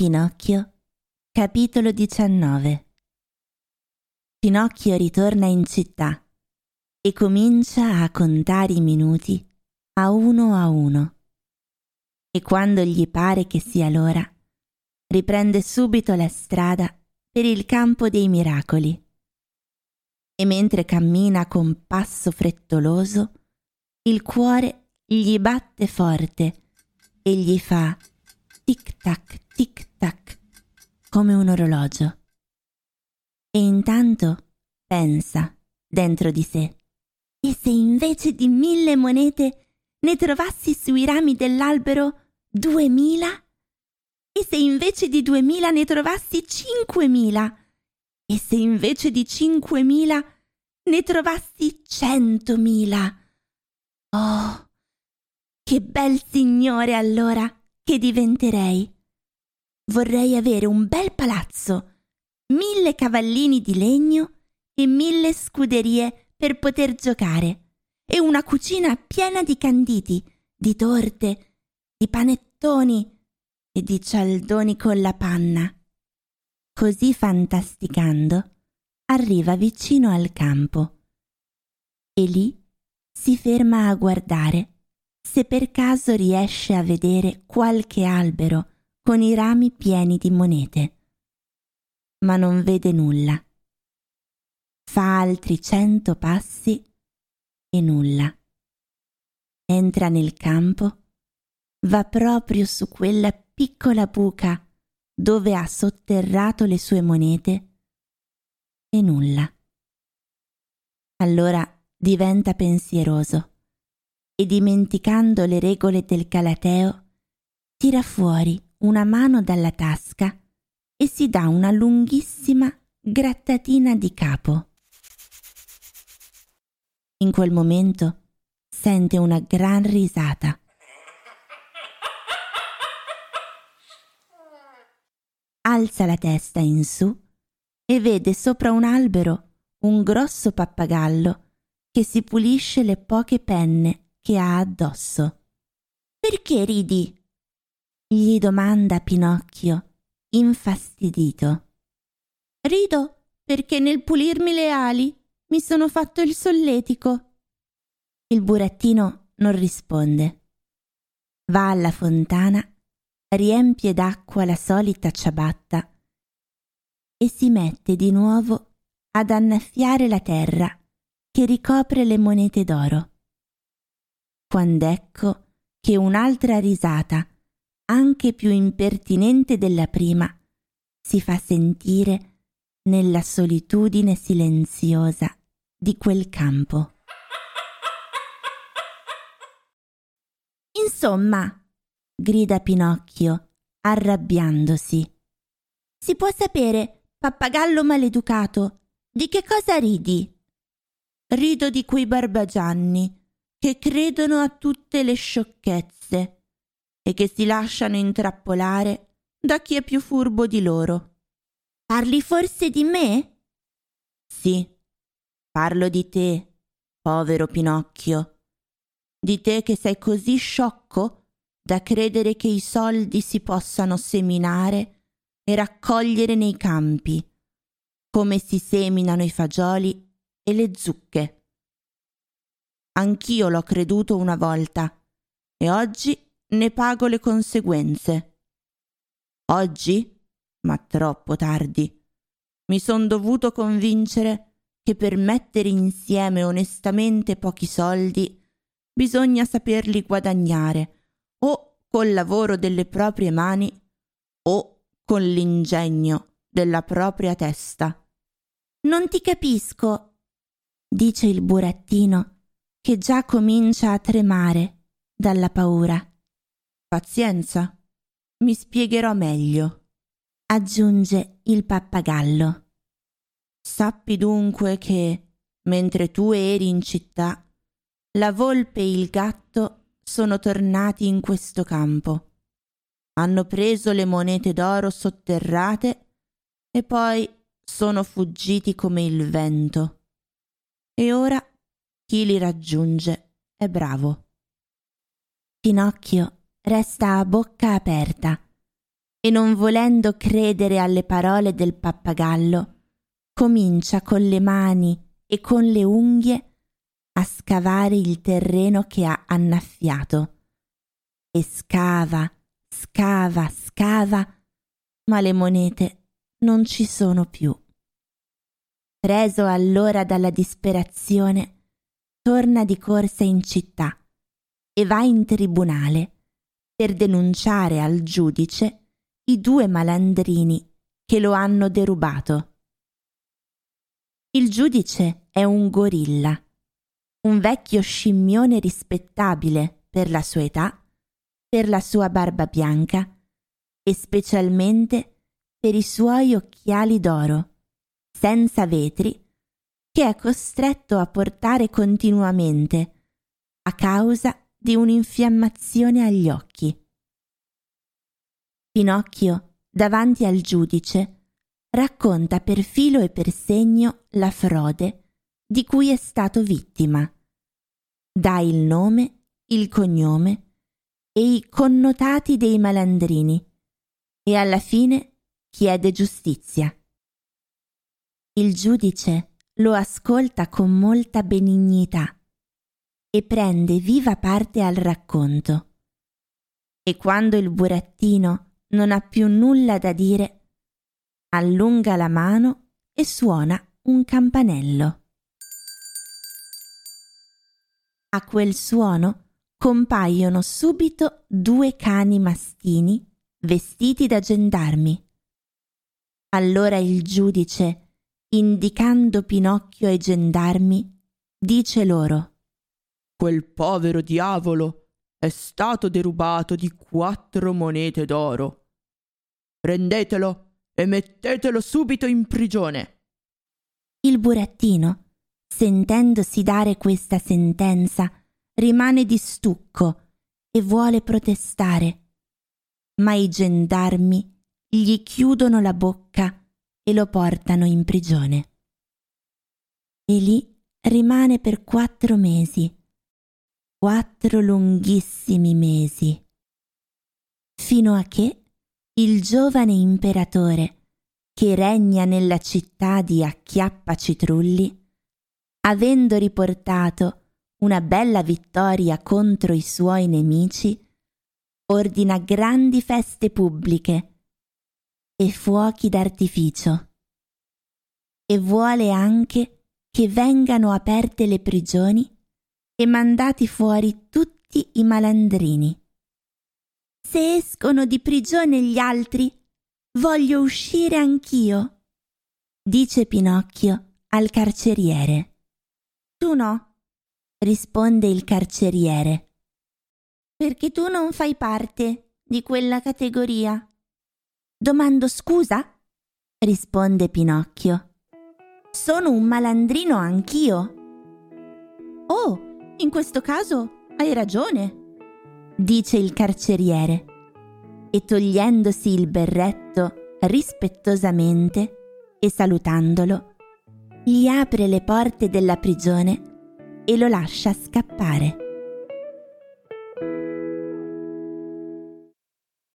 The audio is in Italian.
Pinocchio, capitolo 19 Pinocchio ritorna in città e comincia a contare i minuti a uno a uno. E quando gli pare che sia l'ora, riprende subito la strada per il campo dei miracoli. E mentre cammina con passo frettoloso, il cuore gli batte forte e gli fa come un orologio. E intanto pensa dentro di sé. E se invece di mille monete ne trovassi sui rami dell'albero duemila? E se invece di duemila ne trovassi cinquemila? E se invece di cinquemila ne trovassi centomila? Oh, che bel signore allora che diventerei. Vorrei avere un bel palazzo, mille cavallini di legno e mille scuderie per poter giocare, e una cucina piena di canditi, di torte, di panettoni e di cialdoni con la panna. Così fantasticando, arriva vicino al campo e lì si ferma a guardare se per caso riesce a vedere qualche albero con i rami pieni di monete. Ma non vede nulla. Fa altri cento passi e nulla. Entra nel campo, va proprio su quella piccola buca dove ha sotterrato le sue monete e nulla. Allora diventa pensieroso e dimenticando le regole del Galateo, tira fuori una mano dalla tasca e si dà una lunghissima grattatina di capo. In quel momento sente una gran risata. Alza la testa in su e vede sopra un albero un grosso pappagallo che si pulisce le poche penne che ha addosso. Perché ridi? Gli domanda Pinocchio, infastidito. Rido perché nel pulirmi le ali mi sono fatto il solletico. Il burattino non risponde. Va alla fontana, riempie d'acqua la solita ciabatta e si mette di nuovo ad annaffiare la terra che ricopre le monete d'oro quand'ecco che un'altra risata, anche più impertinente della prima, si fa sentire nella solitudine silenziosa di quel campo. Insomma, grida Pinocchio, arrabbiandosi. Si può sapere, pappagallo maleducato, di che cosa ridi? Rido di quei barbagianni che credono a tutte le sciocchezze e che si lasciano intrappolare da chi è più furbo di loro. Parli forse di me? Sì, parlo di te, povero Pinocchio. Di te che sei così sciocco da credere che i soldi si possano seminare e raccogliere nei campi, come si seminano i fagioli e le zucche. Anch'io l'ho creduto una volta e oggi ne pago le conseguenze. Oggi, ma troppo tardi, mi son dovuto convincere che per mettere insieme onestamente pochi soldi bisogna saperli guadagnare o col lavoro delle proprie mani o con l'ingegno della propria testa. Non ti capisco, dice il burattino che già comincia a tremare dalla paura. Pazienza, mi spiegherò meglio, aggiunge il pappagallo. Sappi dunque che, mentre tu eri in città, la volpe e il gatto sono tornati in questo campo. Hanno preso le monete d'oro sotterrate e poi sono fuggiti come il vento. E ora chi li raggiunge è bravo. Pinocchio resta a bocca aperta, e non volendo credere alle parole del pappagallo, comincia con le mani e con le unghie a scavare il terreno che ha annaffiato. E scava, scava, scava, ma le monete non ci sono più. Preso allora dalla disperazione, torna di corsa in città e va in tribunale per denunciare al giudice i due malandrini che lo hanno derubato. Il giudice è un gorilla, un vecchio scimmione rispettabile per la sua età, per la sua barba bianca e specialmente per i suoi occhiali d'oro, senza vetri, che è costretto a portare continuamente a causa di un'infiammazione agli occhi. Pinocchio, davanti al giudice, racconta per filo e per segno la frode di cui è stato vittima. Dà il nome, il cognome e i connotati dei malandrini e alla fine chiede giustizia. Il giudice lo ascolta con molta benignità e prende viva parte al racconto. E quando il burattino non ha più nulla da dire, allunga la mano e suona un campanello. A quel suono compaiono subito due cani mastini vestiti da gendarmi. Allora il giudice, indicando Pinocchio ai gendarmi, dice loro Quel povero diavolo è stato derubato di quattro monete d'oro. Prendetelo e mettetelo subito in prigione. Il burattino, sentendosi dare questa sentenza, rimane di stucco e vuole protestare. Ma i gendarmi gli chiudono la bocca e lo portano in prigione. E lì rimane per quattro mesi, quattro lunghissimi mesi, fino a che il giovane imperatore che regna nella città di Acchiappa Citrulli, avendo riportato una bella vittoria contro i suoi nemici, ordina grandi feste pubbliche e fuochi d'artificio e vuole anche che vengano aperte le prigioni e mandati fuori tutti i malandrini. Se escono di prigione gli altri, voglio uscire anch'io, dice Pinocchio al carceriere. Tu no, risponde il carceriere, perché tu non fai parte di quella categoria. Domando scusa? risponde Pinocchio. Sono un malandrino anch'io. Oh, in questo caso hai ragione, dice il carceriere, e togliendosi il berretto rispettosamente e salutandolo, gli apre le porte della prigione e lo lascia scappare.